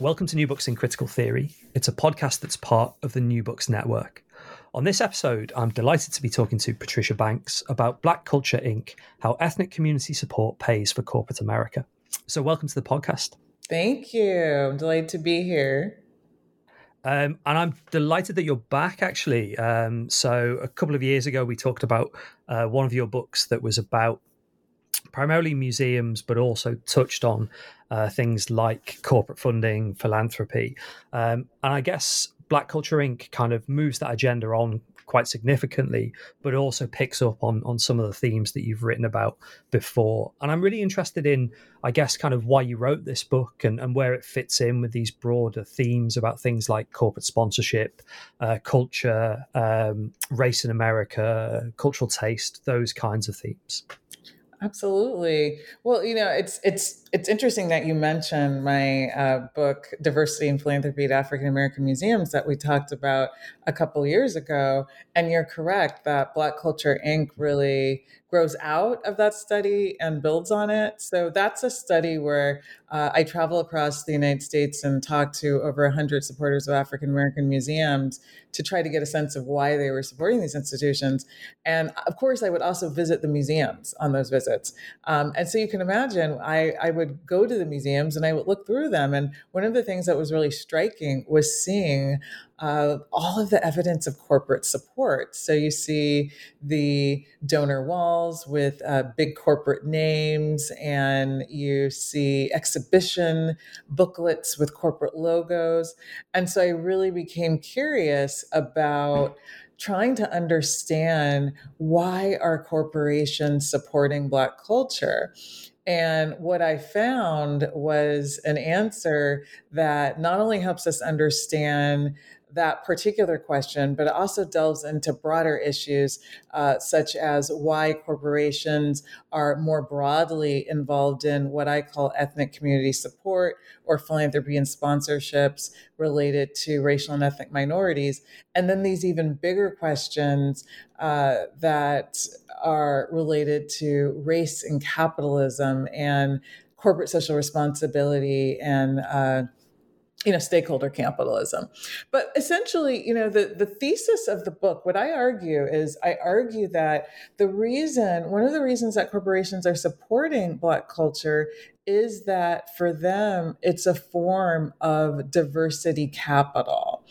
Welcome to New Books in Critical Theory. It's a podcast that's part of the New Books Network. On this episode, I'm delighted to be talking to Patricia Banks about Black Culture Inc., how ethnic community support pays for corporate America. So, welcome to the podcast. Thank you. I'm delighted to be here. Um, and I'm delighted that you're back, actually. Um, so, a couple of years ago, we talked about uh, one of your books that was about primarily museums, but also touched on uh, things like corporate funding, philanthropy. Um, and I guess Black Culture Inc. kind of moves that agenda on quite significantly, but also picks up on on some of the themes that you've written about before. And I'm really interested in, I guess, kind of why you wrote this book and, and where it fits in with these broader themes about things like corporate sponsorship, uh, culture, um, race in America, cultural taste, those kinds of themes. Absolutely. Well, you know, it's it's it's interesting that you mentioned my uh, book, Diversity and Philanthropy at African American Museums, that we talked about a couple years ago. And you're correct that Black Culture Inc. really grows out of that study and builds on it. So that's a study where uh, I travel across the United States and talk to over 100 supporters of African American museums to try to get a sense of why they were supporting these institutions. And of course, I would also visit the museums on those visits. Um, and so you can imagine, I, I would would go to the museums and I would look through them. And one of the things that was really striking was seeing uh, all of the evidence of corporate support. So you see the donor walls with uh, big corporate names, and you see exhibition booklets with corporate logos. And so I really became curious about trying to understand why are corporations supporting black culture and what I found was an answer that not only helps us understand that particular question, but it also delves into broader issues uh, such as why corporations are more broadly involved in what I call ethnic community support or philanthropy and sponsorships related to racial and ethnic minorities. And then these even bigger questions uh, that are related to race and capitalism and corporate social responsibility and uh, you know stakeholder capitalism. But essentially you know the the thesis of the book what i argue is i argue that the reason one of the reasons that corporations are supporting black culture is that for them it's a form of diversity capital.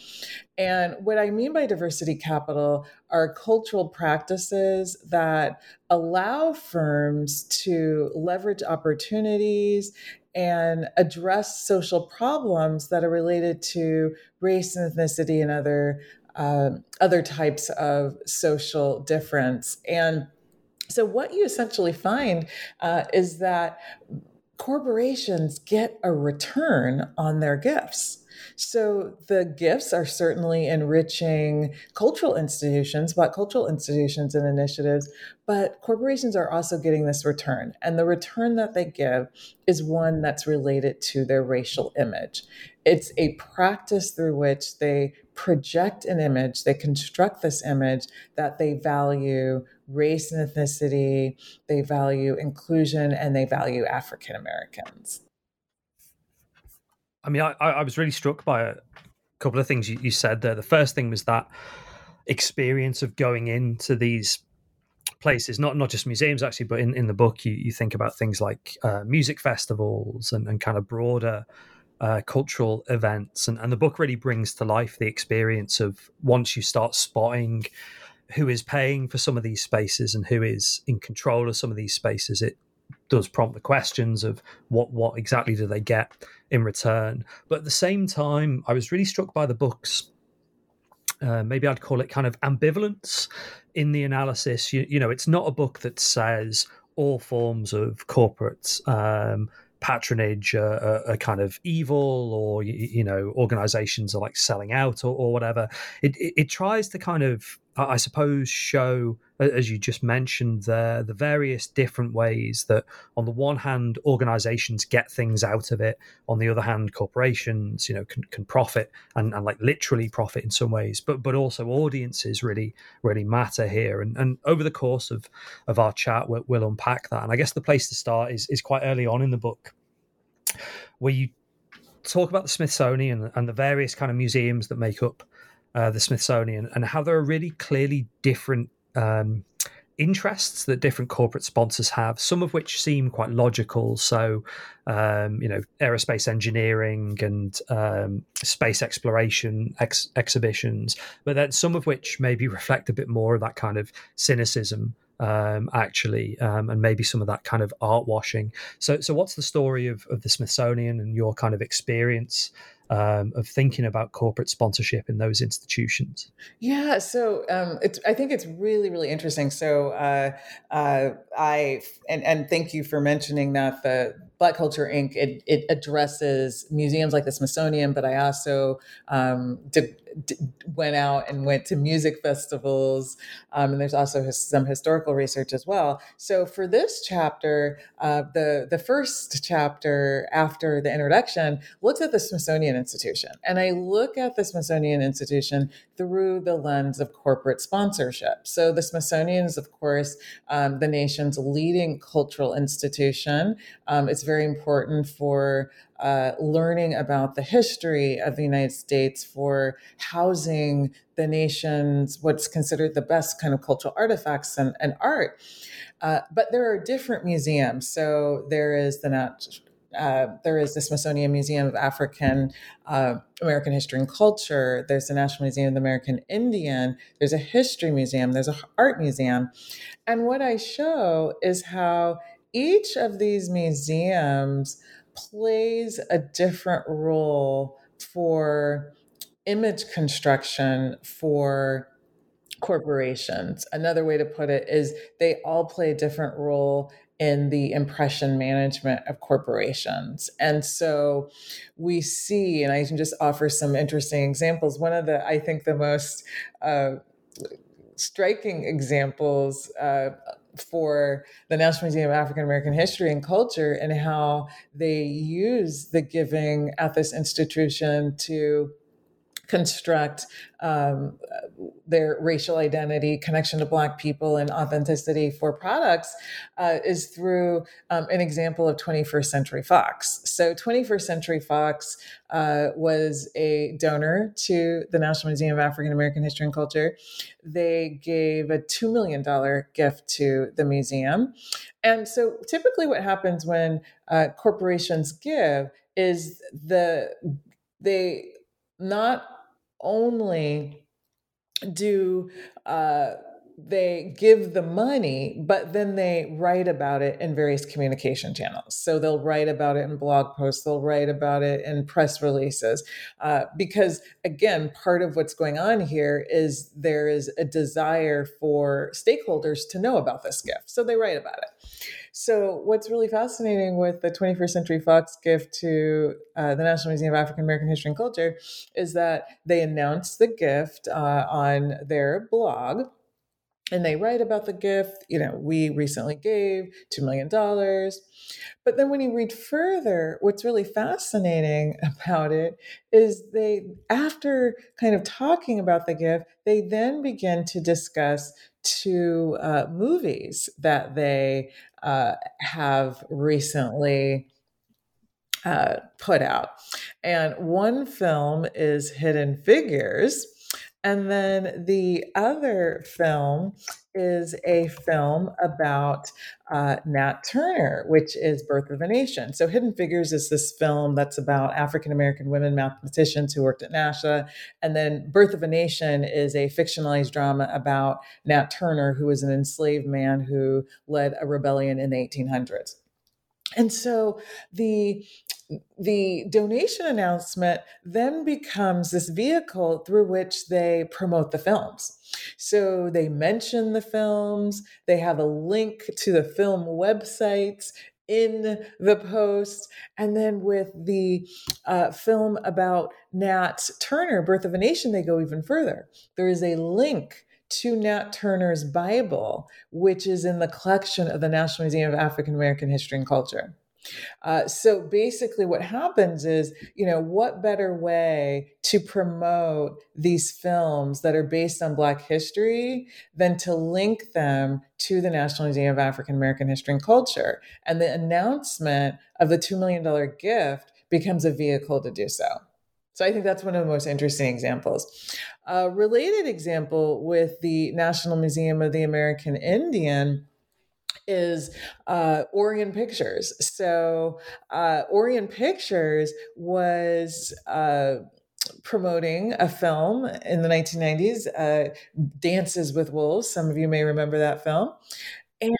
And what I mean by diversity capital are cultural practices that allow firms to leverage opportunities and address social problems that are related to race and ethnicity and other uh, other types of social difference. And so, what you essentially find uh, is that corporations get a return on their gifts. So the gifts are certainly enriching cultural institutions, black cultural institutions and initiatives, but corporations are also getting this return. And the return that they give is one that's related to their racial image. It's a practice through which they project an image, they construct this image that they value race and ethnicity, they value inclusion, and they value African Americans. I mean, I, I was really struck by a couple of things you, you said there. The first thing was that experience of going into these places, not not just museums actually, but in, in the book you, you think about things like uh, music festivals and, and kind of broader uh, cultural events. And, and the book really brings to life the experience of once you start spotting who is paying for some of these spaces and who is in control of some of these spaces, it does prompt the questions of what what exactly do they get in return. But at the same time, I was really struck by the book's uh, maybe I'd call it kind of ambivalence in the analysis. You, you know, it's not a book that says all forms of corporate um, patronage are, are, are, kind of evil or you, you, know organizations are like selling out or, or whatever it, it, it tries to kind of I suppose, show, as you just mentioned, the the various different ways that, on the one hand, organisations get things out of it. On the other hand, corporations, you know, can, can profit and, and like literally profit in some ways. But but also audiences really really matter here. And and over the course of of our chat, we'll, we'll unpack that. And I guess the place to start is is quite early on in the book, where you talk about the Smithsonian and the various kind of museums that make up uh, the Smithsonian, and how there are really clearly different um, interests that different corporate sponsors have, some of which seem quite logical. So, um, you know, aerospace engineering and um, space exploration ex- exhibitions, but then some of which maybe reflect a bit more of that kind of cynicism. Um, actually, um, and maybe some of that kind of art washing. So, so what's the story of, of the Smithsonian and your kind of experience um, of thinking about corporate sponsorship in those institutions? Yeah, so um, it's, I think it's really, really interesting. So uh, uh, I and, and thank you for mentioning that the Black Culture Inc. It, it addresses museums like the Smithsonian, but I also um, went out and went to music festivals, um, and there's also his, some historical research as well. So for this chapter, uh, the the first chapter after the introduction looks at the Smithsonian Institution, and I look at the Smithsonian Institution through the lens of corporate sponsorship. So the Smithsonian is, of course, um, the nation's leading cultural institution. Um, it's very very important for uh, learning about the history of the United States, for housing the nation's what's considered the best kind of cultural artifacts and, and art. Uh, but there are different museums. So there is the Nat- uh, there is the Smithsonian Museum of African uh, American History and Culture. There's the National Museum of the American Indian. There's a history museum. There's an art museum. And what I show is how each of these museums plays a different role for image construction for corporations. Another way to put it is they all play a different role in the impression management of corporations. And so we see, and I can just offer some interesting examples. One of the, I think, the most uh, striking examples uh, for the National Museum of African American History and Culture and how they use the giving at this institution to construct um, their racial identity, connection to Black people, and authenticity for products uh, is through um, an example of 21st Century Fox. So, 21st Century Fox uh, was a donor to the National Museum of African American History and Culture. They gave a $2 million gift to the museum. And so, typically, what happens when uh, corporations give is the they not only do uh, they give the money, but then they write about it in various communication channels. So they'll write about it in blog posts, they'll write about it in press releases. Uh, because again, part of what's going on here is there is a desire for stakeholders to know about this gift. So they write about it. So, what's really fascinating with the 21st Century Fox gift to uh, the National Museum of African American History and Culture is that they announced the gift uh, on their blog and they write about the gift. You know, we recently gave $2 million. But then when you read further, what's really fascinating about it is they, after kind of talking about the gift, they then begin to discuss two uh, movies that they uh, have recently uh, put out. And one film is Hidden Figures and then the other film is a film about uh, Nat Turner, which is Birth of a Nation. So, Hidden Figures is this film that's about African American women mathematicians who worked at NASA. And then Birth of a Nation is a fictionalized drama about Nat Turner, who was an enslaved man who led a rebellion in the 1800s. And so the the donation announcement then becomes this vehicle through which they promote the films. So they mention the films, they have a link to the film websites in the post. And then with the uh, film about Nat Turner, Birth of a Nation, they go even further. There is a link to Nat Turner's Bible, which is in the collection of the National Museum of African American History and Culture. Uh, so basically, what happens is, you know, what better way to promote these films that are based on Black history than to link them to the National Museum of African American History and Culture? And the announcement of the $2 million gift becomes a vehicle to do so. So I think that's one of the most interesting examples. A related example with the National Museum of the American Indian is uh, Orion Pictures. So uh, Orion Pictures was. Uh, promoting a film in the 1990s, uh, Dances with Wolves. Some of you may remember that film. And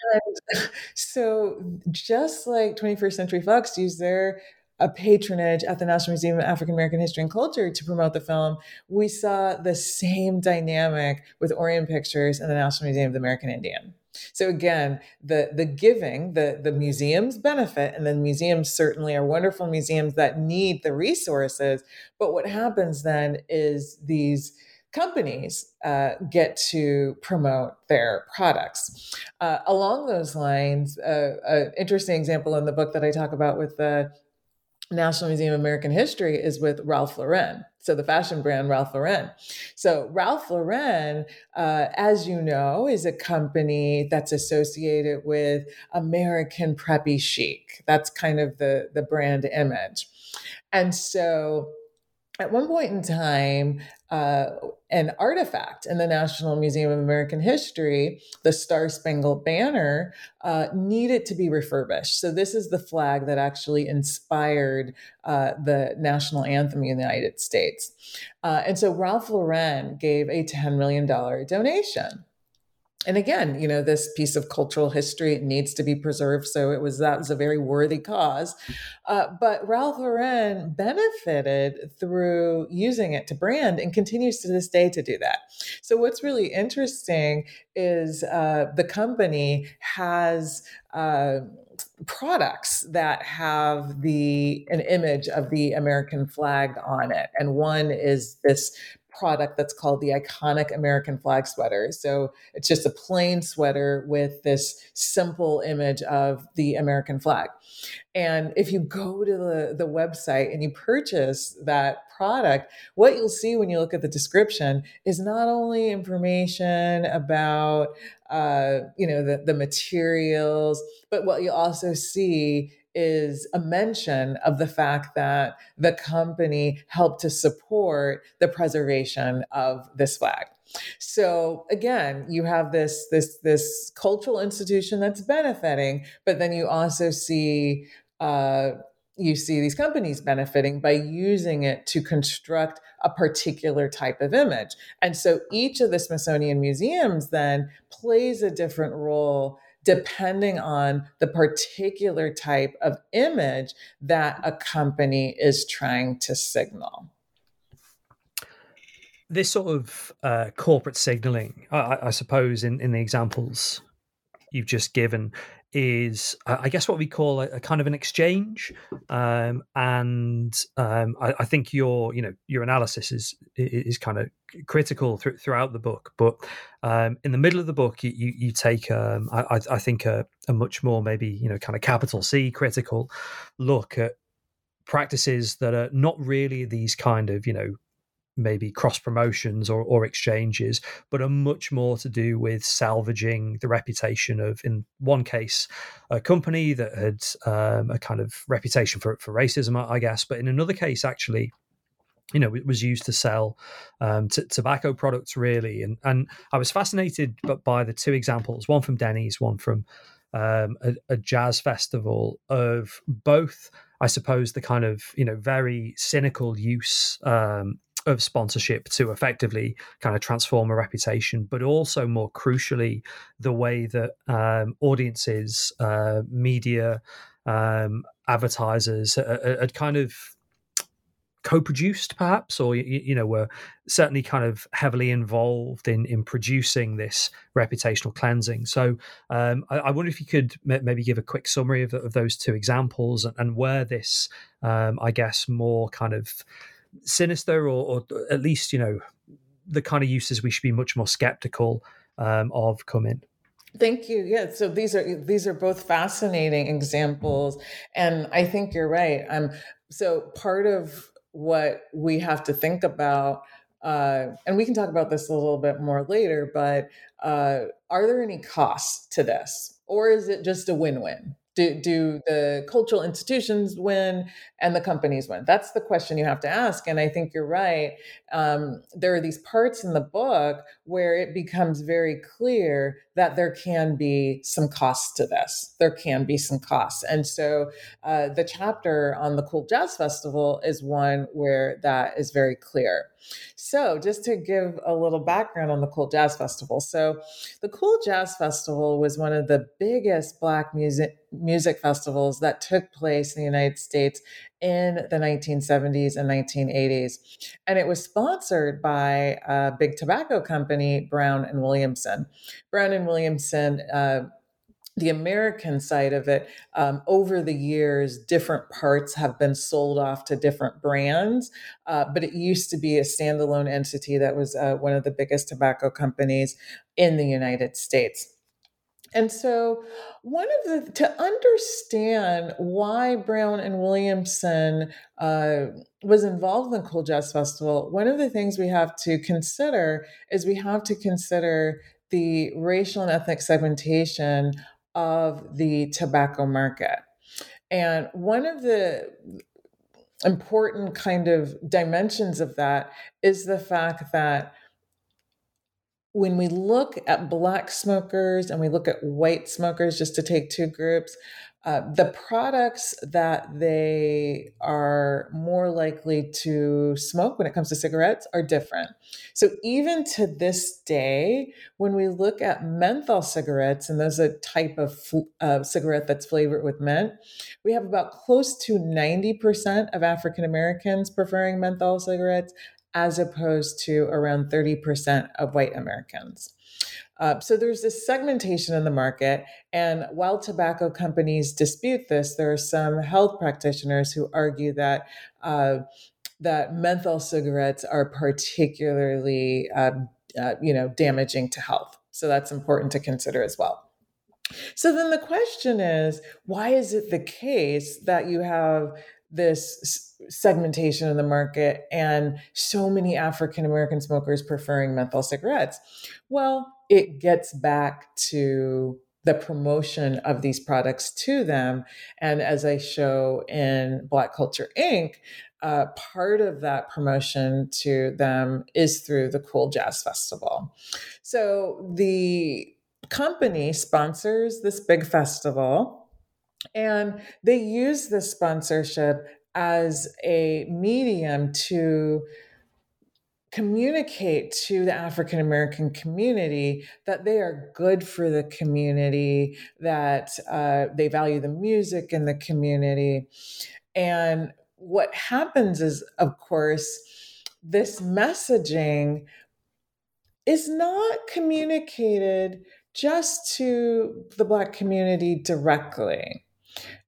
so, just like 21st Century Fox used their a patronage at the National Museum of African American History and Culture to promote the film, we saw the same dynamic with Orion Pictures and the National Museum of the American Indian. So again, the the giving, the the museums benefit, and then museums certainly are wonderful museums that need the resources. But what happens then is these companies uh, get to promote their products. Uh, along those lines, uh, an interesting example in the book that I talk about with the National Museum of American History is with Ralph Lauren. So the fashion brand Ralph Lauren. So Ralph Lauren, uh, as you know, is a company that's associated with American preppy chic. That's kind of the the brand image, and so at one point in time, uh, an artifact in the National Museum of American History, the Star Spangled Banner, uh, needed to be refurbished. So, this is the flag that actually inspired uh, the national anthem in the United States. Uh, and so, Ralph Lauren gave a $10 million donation and again, you know, this piece of cultural history needs to be preserved. So it was that was a very worthy cause. Uh, but Ralph Lauren benefited through using it to brand and continues to this day to do that. So what's really interesting is uh, the company has. Uh, products that have the an image of the American flag on it and one is this product that's called the iconic American flag sweater. So it's just a plain sweater with this simple image of the American flag. And if you go to the, the website and you purchase that product, what you'll see when you look at the description is not only information about uh, you know the, the materials, but what you also see is a mention of the fact that the company helped to support the preservation of this flag. So again, you have this this this cultural institution that's benefiting, but then you also see uh, you see these companies benefiting by using it to construct a particular type of image. And so each of the Smithsonian museums then plays a different role depending on the particular type of image that a company is trying to signal. This sort of uh, corporate signaling, I, I suppose, in, in the examples you've just given, is, I guess, what we call a, a kind of an exchange, um, and um, I, I, think your, you know, your analysis is is kind of critical th- throughout the book. But um, in the middle of the book, you you, you take, um, I, I, think, a, a much more maybe you know kind of capital C critical look at practices that are not really these kind of you know maybe cross promotions or, or exchanges, but are much more to do with salvaging the reputation of, in one case, a company that had um, a kind of reputation for, for racism, I guess, but in another case, actually, you know, it was used to sell um, t- tobacco products, really. And and I was fascinated by the two examples, one from Denny's, one from um, a, a, jazz festival of both. I suppose the kind of you know very cynical use um, of sponsorship to effectively kind of transform a reputation, but also more crucially, the way that um, audiences, uh, media, um, advertisers had kind of co-produced perhaps or you, know were certainly kind of heavily involved in in producing this reputational cleansing. So um, I, I, wonder if you could maybe give a quick summary of, of those two examples and, and where this um, i guess more kind of sinister or, or, at least you know the kind of uses we should be much more skeptical um, of come in Thank you. Yeah. So these are these are both fascinating examples, and I think you're right. Um. So part of what we have to think about, uh, and we can talk about this a little bit more later. But uh, are there any costs to this, or is it just a win-win? Do, do the cultural institutions win and the companies win. That's the question you have to ask and i think you're right. Um, there are these parts in the book where it becomes very clear that there can be some costs to this. There can be some costs. And so uh, the chapter on the Kool Jazz Festival is one where that is very clear. So, just to give a little background on the Kool Jazz Festival. So, the Kool Jazz Festival was one of the biggest Black music music festivals that took place in the United States in the 1970s and 1980s, and it was sponsored by a big tobacco company, Brown and Williamson. Brown and Williamson. Uh, the American side of it, um, over the years, different parts have been sold off to different brands. Uh, but it used to be a standalone entity that was uh, one of the biggest tobacco companies in the United States. And so, one of the to understand why Brown and Williamson uh, was involved in the Kool Jazz Festival, one of the things we have to consider is we have to consider the racial and ethnic segmentation of the tobacco market. And one of the important kind of dimensions of that is the fact that when we look at black smokers and we look at white smokers, just to take two groups, uh, the products that they are more likely to smoke when it comes to cigarettes are different. So, even to this day, when we look at menthol cigarettes, and those are a type of uh, cigarette that's flavored with mint, we have about close to 90% of African Americans preferring menthol cigarettes, as opposed to around 30% of white Americans. Uh, so there's this segmentation in the market. And while tobacco companies dispute this, there are some health practitioners who argue that. Uh, that menthol cigarettes are particularly, um, uh, you know, damaging to health. So that's important to consider as well. So then the question is, why is it the case that you have this segmentation in the market and so many African American smokers preferring menthol cigarettes? Well, it gets back to the promotion of these products to them. And as I show in Black Culture Inc., uh, part of that promotion to them is through the Kool Jazz Festival. So the company sponsors this big festival and they use this sponsorship as a medium to communicate to the African American community that they are good for the community, that uh, they value the music in the community. And what happens is, of course, this messaging is not communicated just to the Black community directly.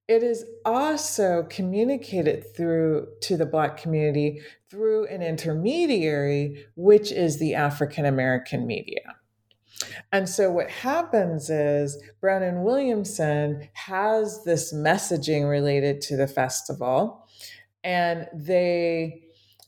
It is also communicated through to the Black community through an intermediary, which is the African American media. And so what happens is Brown and Williamson has this messaging related to the festival, and they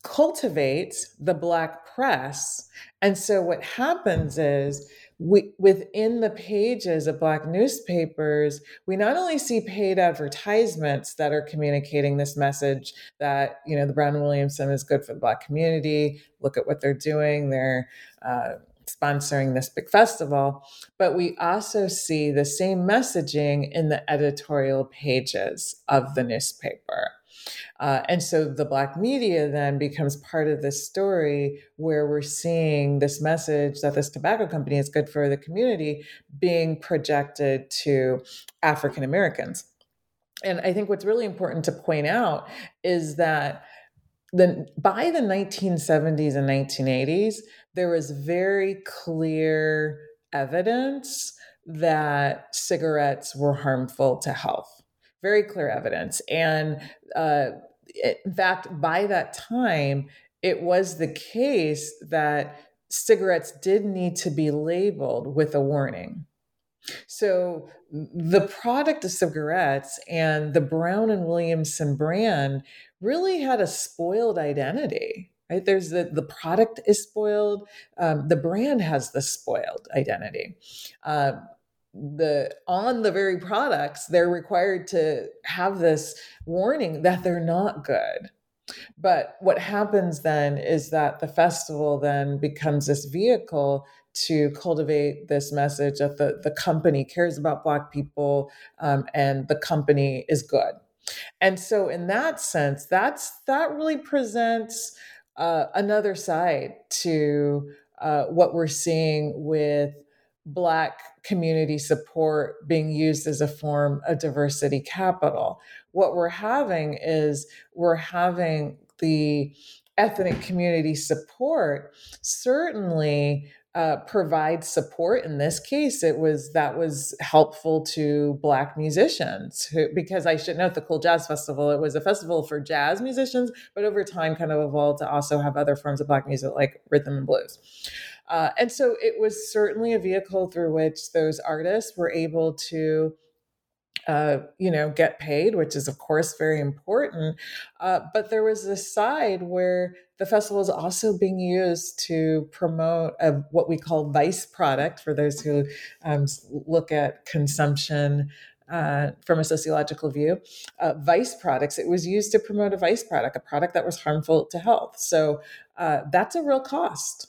cultivate the Black press. And so what happens is we, within the pages of Black newspapers, we not only see paid advertisements that are communicating this message that, you know, the Brown and Williamson is good for the Black community. Look at what they're doing. They're, uh, sponsoring this big festival, but we also see the same messaging in the editorial pages of the newspaper. Uh, and so the Black media then becomes part of this story where we're seeing this message that this tobacco company is good for the community being projected to African Americans. And I think what's really important to point out is that the, by the 1970s and 1980s, there was very clear evidence that cigarettes were harmful to health. Very clear evidence. And uh, in fact, by that time, it was the case that cigarettes did need to be labeled with a warning. So the product of cigarettes and the Brown and Williamson brand really had a spoiled identity right there's the the product is spoiled um, the brand has the spoiled identity uh, the on the very products they're required to have this warning that they're not good. But what happens then is that the festival then becomes this vehicle to cultivate this message that the, the company cares about black people um, and the company is good. And so in that sense that's that really presents uh, another side to uh, what we're seeing with Black community support being used as a form of diversity capital. What we're having is we're having the ethnic community support certainly uh, provide support. In this case, it was that was helpful to Black musicians who, because I should note the Kool Jazz Festival, it was a festival for jazz musicians, but over time kind of evolved to also have other forms of Black music like rhythm and blues. Uh, and so it was certainly a vehicle through which those artists were able to uh, you know, get paid, which is of course very important. Uh, but there was this side where the festival is also being used to promote a, what we call vice product for those who um, look at consumption uh, from a sociological view. Uh, vice products, it was used to promote a vice product, a product that was harmful to health. So uh, that's a real cost.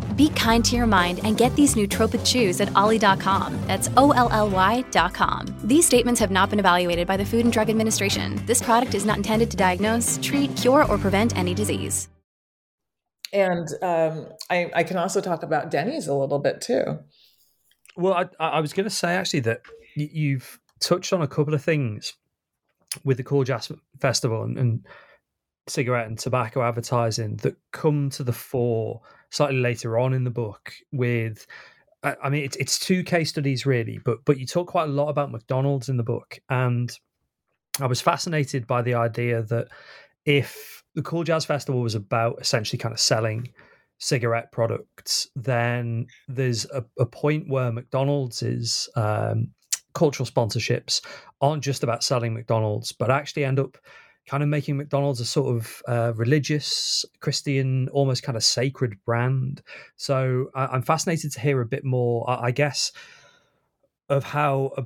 Be kind to your mind and get these nootropic chews at olly.com. That's O L L Y.com. These statements have not been evaluated by the Food and Drug Administration. This product is not intended to diagnose, treat, cure, or prevent any disease. And um, I, I, can also talk about Denny's a little bit too. Well, I, I was going to say actually that you've touched on a couple of things with the Kool Jazz Festival and, and cigarette and tobacco advertising that come to the fore slightly later on in the book with I mean, it's it's two case studies really, but but you talk quite a lot about McDonald's in the book, and I was fascinated by the idea that if the Kool Jazz Festival was about essentially kind of selling cigarette products, then there's a, a point where McDonald's is um, cultural sponsorships aren't just about selling McDonald's, but actually end up kind of making McDonald's a sort of uh, religious, Christian, almost kind of sacred brand. So I- am fascinated to hear a bit more, I guess, of how a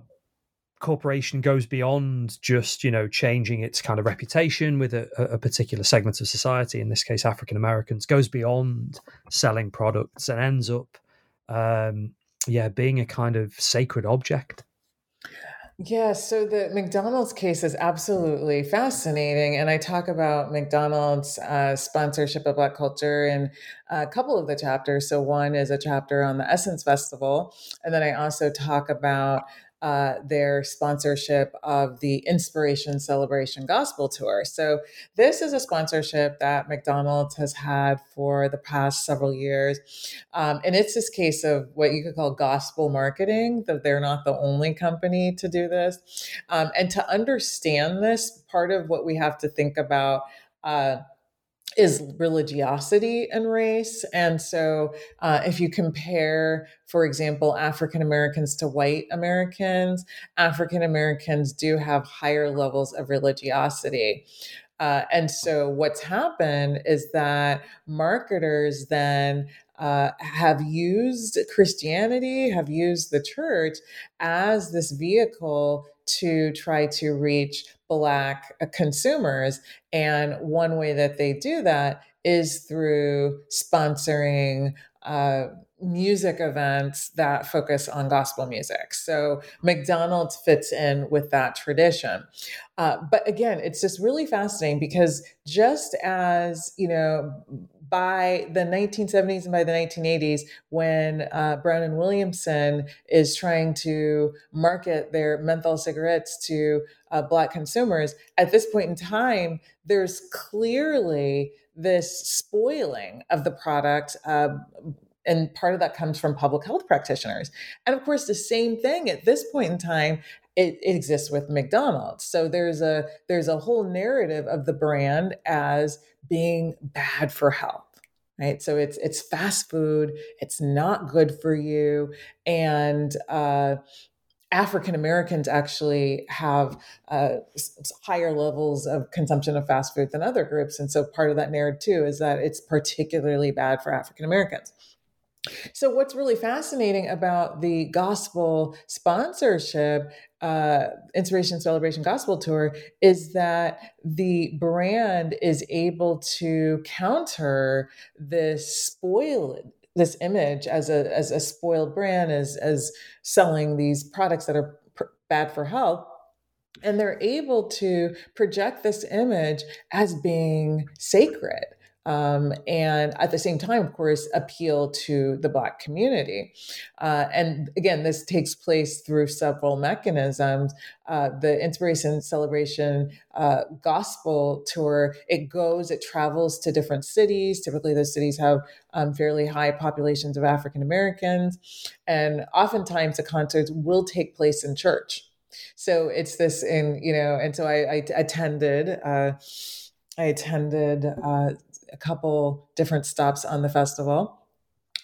corporation goes beyond just you know changing its kind of reputation with a, a particular segment of society in this case african americans goes beyond selling products and ends up um yeah being a kind of sacred object yeah, so the McDonald's case is absolutely fascinating. And I talk about McDonald's uh, sponsorship of Black culture in a couple of the chapters. So, one is a chapter on the Essence Festival. And then I also talk about uh, their sponsorship of the Inspiration Celebration Gospel Tour. So, this is a sponsorship that McDonald's has had for the past several years. Um, and it's this case of what you could call gospel marketing, that they're not the only company to do this. Um, and to understand this, part of what we have to think about. Uh, is religiosity and race. And so, uh, if you compare, for example, African Americans to white Americans, African Americans do have higher levels of religiosity. Uh, and so, what's happened is that marketers then uh, have used Christianity, have used the church as this vehicle to try to reach Black uh, consumers. And one way that they do that is through sponsoring uh, music events that focus on gospel music. So McDonald's fits in with that tradition. Uh, but again, it's just really fascinating because just as, you know, by the 1970s and by the 1980s, when uh, Brown and Williamson is trying to market their menthol cigarettes to uh, Black consumers, at this point in time, there's clearly this spoiling of the product. Uh, and part of that comes from public health practitioners. And of course, the same thing at this point in time it, it, exists with McDonald's. So there's a there's a whole narrative of the brand as being bad for health right so it's it's fast food it's not good for you and uh, African Americans actually have uh, higher levels of consumption of fast food than other groups. And so part of that narrative, too, is that it's particularly bad for African Americans. So, what's really fascinating about the gospel sponsorship, uh, Inspiration Celebration Gospel Tour, is that the brand is able to counter this spoiled this image as a as a spoiled brand as as selling these products that are pr- bad for health. And they're able to project this image as being sacred um, and at the same time, of course, appeal to the Black community. Uh, and again, this takes place through several mechanisms. Uh, the Inspiration Celebration uh, Gospel Tour, it goes, it travels to different cities. Typically, those cities have um, fairly high populations of African Americans. And oftentimes, the concerts will take place in church. So it's this in, you know, and so I, I attended. Uh, I attended uh, a couple different stops on the festival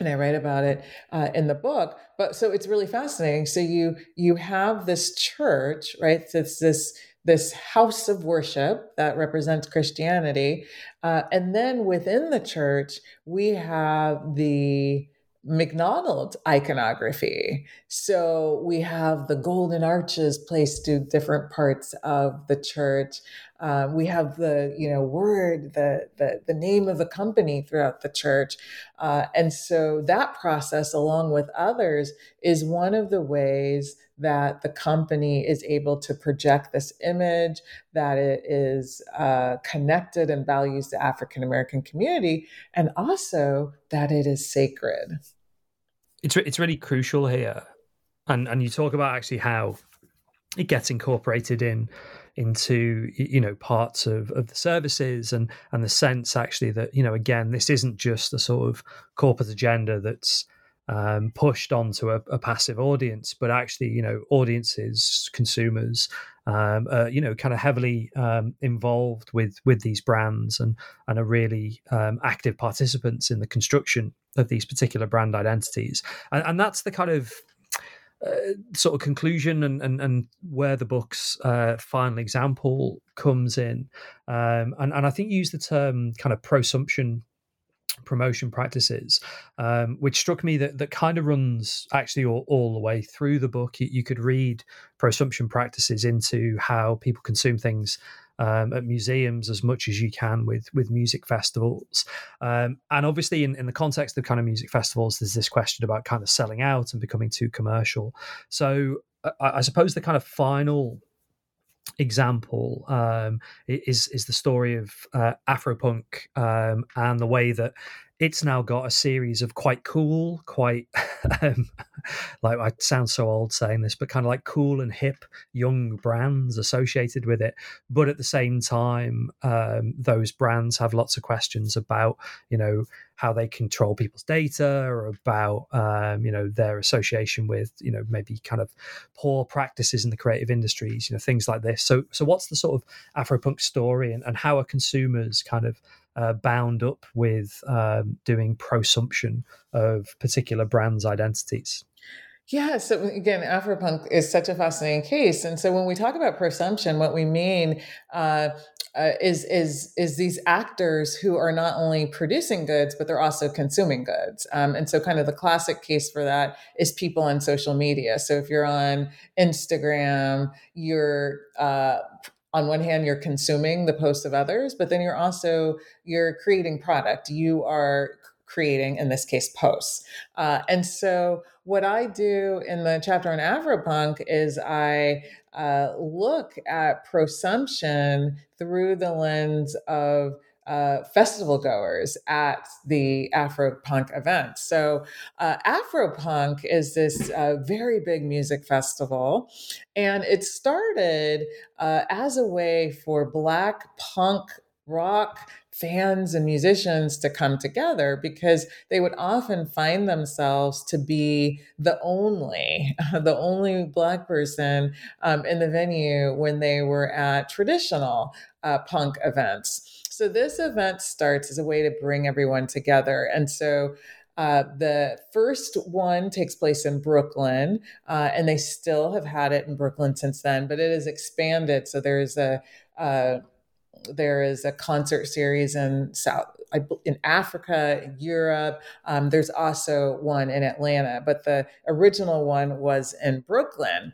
and I write about it uh, in the book. But so it's really fascinating. So you you have this church, right? It's this this house of worship that represents Christianity, uh, and then within the church we have the McDonald's iconography. So we have the golden arches placed to different parts of the church. Uh, we have the you know word, the the, the name of the company throughout the church, uh, and so that process, along with others, is one of the ways that the company is able to project this image that it is uh, connected and values the African American community, and also that it is sacred. It's it's really crucial here, and and you talk about actually how it gets incorporated in into you know parts of, of the services and and the sense actually that you know again this isn't just a sort of corporate agenda that's um, pushed onto a, a, passive audience, but actually, you know, audiences, consumers, um, uh, you know, kind of heavily um, involved with with these brands and and are really um, active participants in the construction of these particular brand identities, and, and that's the kind of uh, sort of conclusion and, and, and where the book's uh, final example comes in. Um, and, and I think you use the term kind of prosumption prosumption practices, um, which struck me that that kind of runs actually all, all the way through the book. You, you, could read prosumption practices into how people consume things. Um, at museums as much as you can with with music festivals um, and obviously in, in the context of kind of music festivals there's this question about kind of selling out and becoming too commercial so I, I suppose the kind of final example um, is is the story of uh, Afropunk um, and the way that it's now got a series of quite cool, quite um, like I sound so old saying this, but kind of like cool and hip young brands associated with it. But at the same time, um, those brands have lots of questions about you know how they control people's data or about um, you know their association with you know maybe kind of poor practices in the creative industries, you know things like this. So so what's the sort of Afropunk story and, and how are consumers kind of uh, bound up with um, doing prosumption of particular brands' identities. Yeah, so again, Afropunk is such a fascinating case, and so when we talk about prosumption, what we mean uh, uh, is is is these actors who are not only producing goods, but they're also consuming goods. Um, and so, kind of the classic case for that is people on social media. So, if you're on Instagram, you're uh, on one hand you're consuming the posts of others but then you're also you're creating product. You are creating in this case posts. Uh, and so what i do in the chapter on afropunk is i uh, look at prosumption through the lens of uh, festival goers at the Afropunk event. So, uh, Afropunk is this uh, very big music festival, and it started uh, as a way for Black punk rock fans and musicians to come together because they would often find themselves to be the only the only black person um, in the venue when they were at traditional uh, punk events so this event starts as a way to bring everyone together. And so uh, the first one takes place in Brooklyn, uh, and they still have had it in Brooklyn since then, but it has expanded. So there's a uh, there is a concert series in South in Africa, Europe. Um, there's also one in Atlanta, but the original one was in Brooklyn.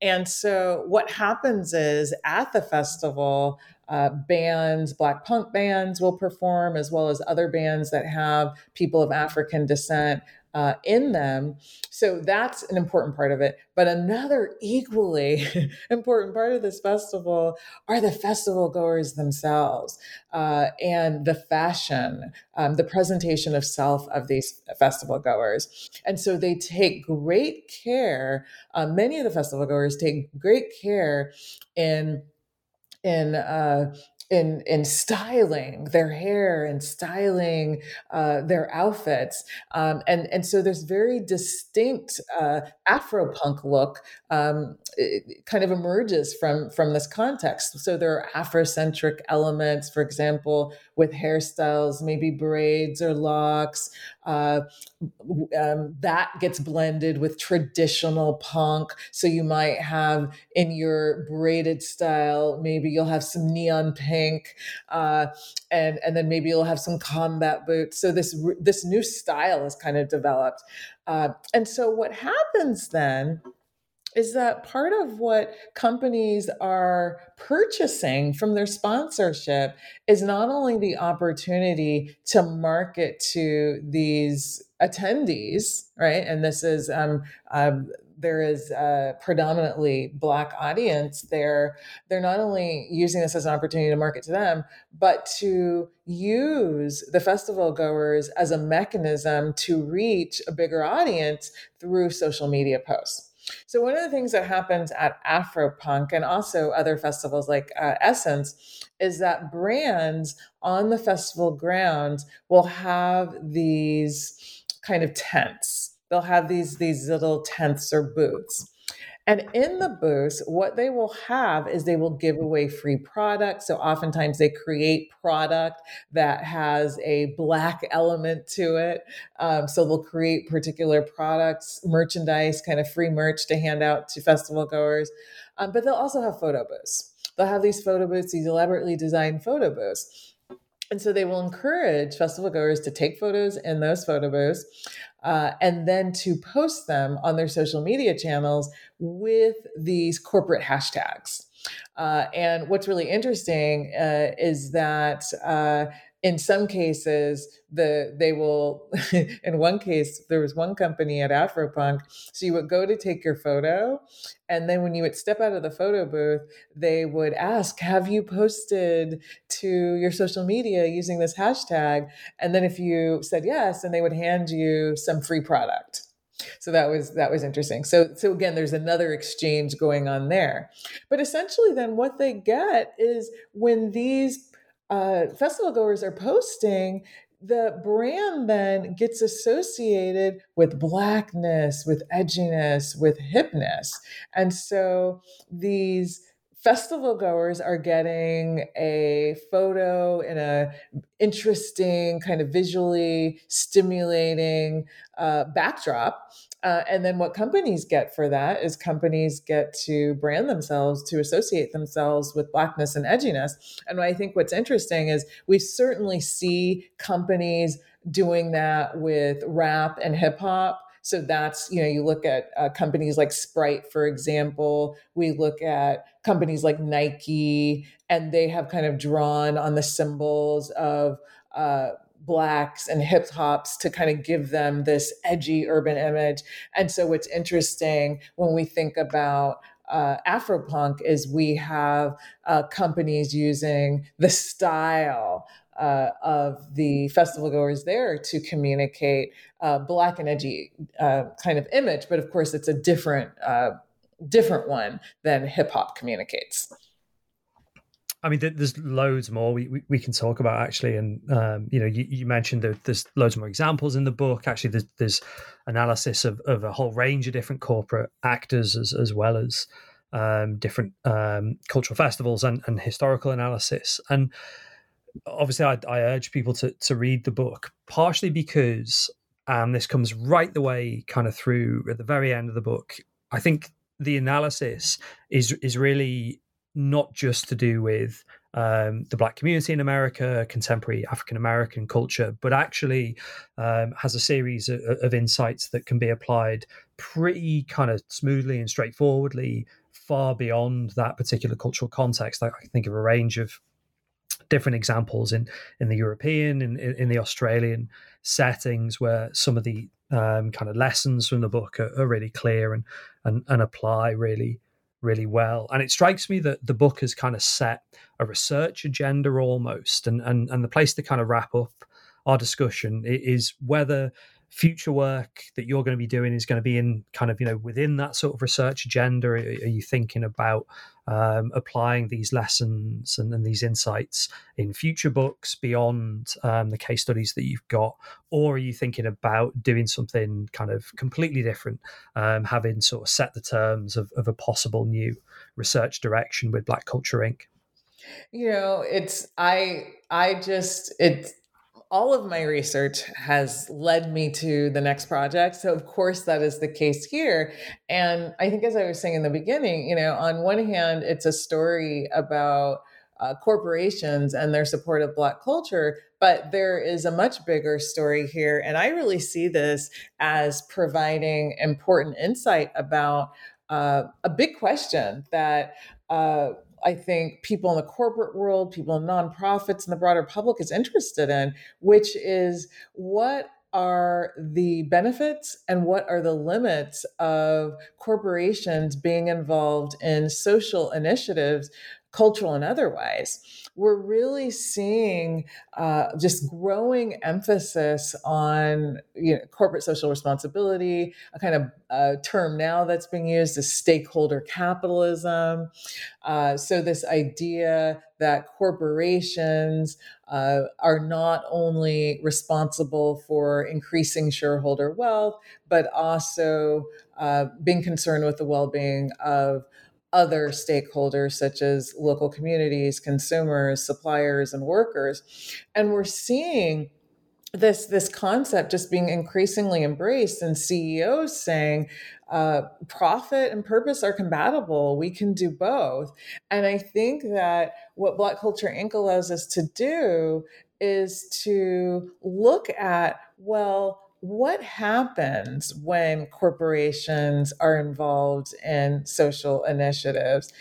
And so what happens is at the festival, uh, bands, Black punk bands will perform, as well as other bands that have people of African descent uh, in them. So that's an important part of it. But another equally important part of this festival are the festival goers themselves uh, and the fashion, um, the presentation of self of these festival goers. And so they take great care, uh, many of the festival goers take great care in in uh, in in styling their hair and styling uh, their outfits, um, and and so there's very distinct uh, Afro punk look um, kind of emerges from from this context. So there are Afrocentric elements, for example, with hairstyles, maybe braids or locks. Uh, um, that gets blended with traditional punk. So you might have in your braided style, maybe you'll have some neon pink, uh, and and then maybe you'll have some combat boots. So this this new style is kind of developed. Uh, and so what happens then? Is that part of what companies are purchasing from their sponsorship is not only the opportunity to market to these attendees, right? And this is um, um, there is a predominantly black audience there they're not only using this as an opportunity to market to them but to use the festival goers as a mechanism to reach a bigger audience through social media posts So, one of the things that happens at Afropunk and also other festivals like uh, Essence is that brands on the festival grounds will have these kind of tents. They'll have these, these little tents or booths. And in the booths, what they will have is they will give away free products. So oftentimes they create product that has a black element to it. Um, so they'll create particular products, merchandise, kind of free merch to hand out to festival goers. Um, but they'll also have photo booths. They'll have these photo booths, these elaborately designed photo booths. And so they will encourage festival goers to take photos in those photo booths uh, and then to post them on their social media channels with these corporate hashtags. Uh, and what's really interesting uh, is that uh, in some cases the they will in one case there was one company at afropunk so you would go to take your photo and then when you would step out of the photo booth they would ask have you posted to your social media using this hashtag? And then if you said yes and they would hand you some free product. So that was that was interesting. So so again there's another exchange going on there. But essentially then what they get is when these uh, festival goers are posting, the brand then gets associated with blackness, with edginess, with hipness. And so these festival goers are getting a photo in a interesting kind of visually stimulating uh, backdrop uh, and then what companies get for that is companies get to brand themselves, to associate themselves with blackness and edginess. And I think what's interesting is we certainly see companies doing that with rap and hip hop. So that's, you know, you look at uh, companies like Sprite, for example. We look at companies like Nike, and they have kind of drawn on the symbols of uh, blacks and hip hops to kind of give them this edgy urban image. And so what's interesting when we think about uh, Afropunk is we have uh, companies using the style uh, of the festival goers there to communicate uh, black and edgy uh, kind of image, but of course it's a different uh, different one than hip hop communicates. I mean, there's loads more we, we, we can talk about actually, and um, you know, you, you, mentioned that there's loads more examples in the book. Actually, there's, there's analysis of, of a whole range of different corporate actors as as well as um, different um, cultural festivals and, and historical analysis. And obviously, I, I, urge people to to read the book, partially because um, this comes right the way kind of through at the very end of the book. I think the analysis is is really not just to do with um, the black community in America, contemporary African American culture, but actually um, has a series of, of, insights that can be applied pretty kind of smoothly and straightforwardly far beyond that particular cultural context. I, think of a range of different examples in in the European, in in the Australian settings, where some of the um, kind of lessons from the book are, are really clear and, and and apply really really well. And it strikes me that the book has kind of set a research agenda almost. And, and, and the place to kind of wrap up our discussion is whether future work that you're going to be doing is going to be in kind of you know within that sort of research agenda? Are, you thinking about um, applying these lessons and, and, these insights in future books beyond um, the case studies that you've got? Or are you thinking about doing something kind of completely different um, having sort of set the terms of, of a possible new research direction with black culture inc? You know it's i i just it's all of my research has led me to the next project. So, of course, that is the case here. And I think, as I was saying in the beginning, you know, on one hand, it's a story about uh, corporations and their support of Black culture, but there is a much bigger story here. And I really see this as providing important insight about uh, a big question that. Uh, I think people in the corporate world, people in nonprofits, and the broader public is interested in, which is what are the benefits and what are the limits of corporations being involved in social initiatives cultural and otherwise, we're really seeing uh, just growing emphasis on you know, corporate social responsibility, a kind of term now that's being used is stakeholder capitalism. Uh, so, this idea that corporations uh, are not only responsible for increasing shareholder wealth, but also uh, being concerned with the well being of other stakeholders such as local communities, consumers, suppliers, and workers. And we're seeing this this concept just being increasingly embraced and CEOs saying uh, profit and purpose are compatible. We can do both. And I think that what Black Culture Inc. allows us to do is to look at, well, what happens when corporations are involved in social initiatives?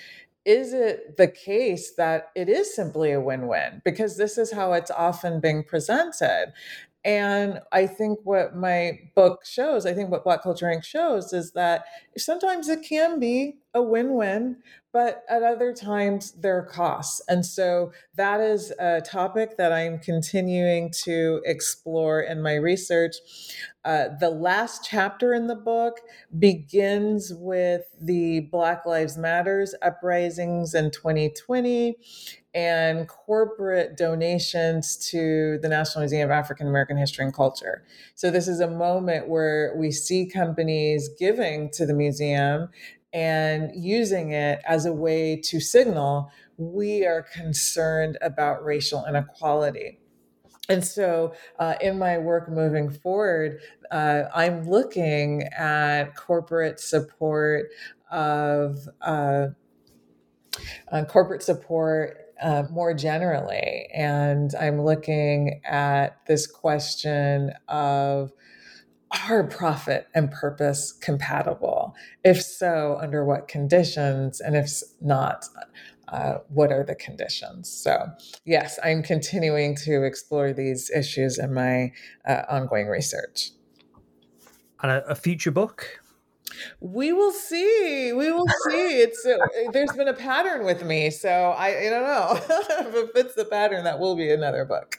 Is it the case that it is simply a win win? Because this is how it's often being presented. And I think what my book shows, I think what Black Culture Inc. shows is that sometimes it can be a win win, but at other times there are costs. And so that is a topic that I'm continuing to explore in my research. Uh, the last chapter in the book begins with the Black Lives Matters uprisings in 2020 and corporate donations to the National Museum of African American History and Culture. So, this is a moment where we see companies giving to the museum and using it as a way to signal we are concerned about racial inequality. And so, uh, in my work moving forward, uh, I'm looking at corporate support of uh, uh corporate support uh, more generally. And I'm looking at this question of are profit and purpose compatible? If so, under what conditions? And if not, uh, what are the conditions? So, yes, I'm continuing to explore these issues in my uh, ongoing research. And a, a future book? We will see. We will see. It's uh, there's been a pattern with me, so I, I don't know if it fits the pattern. That will be another book.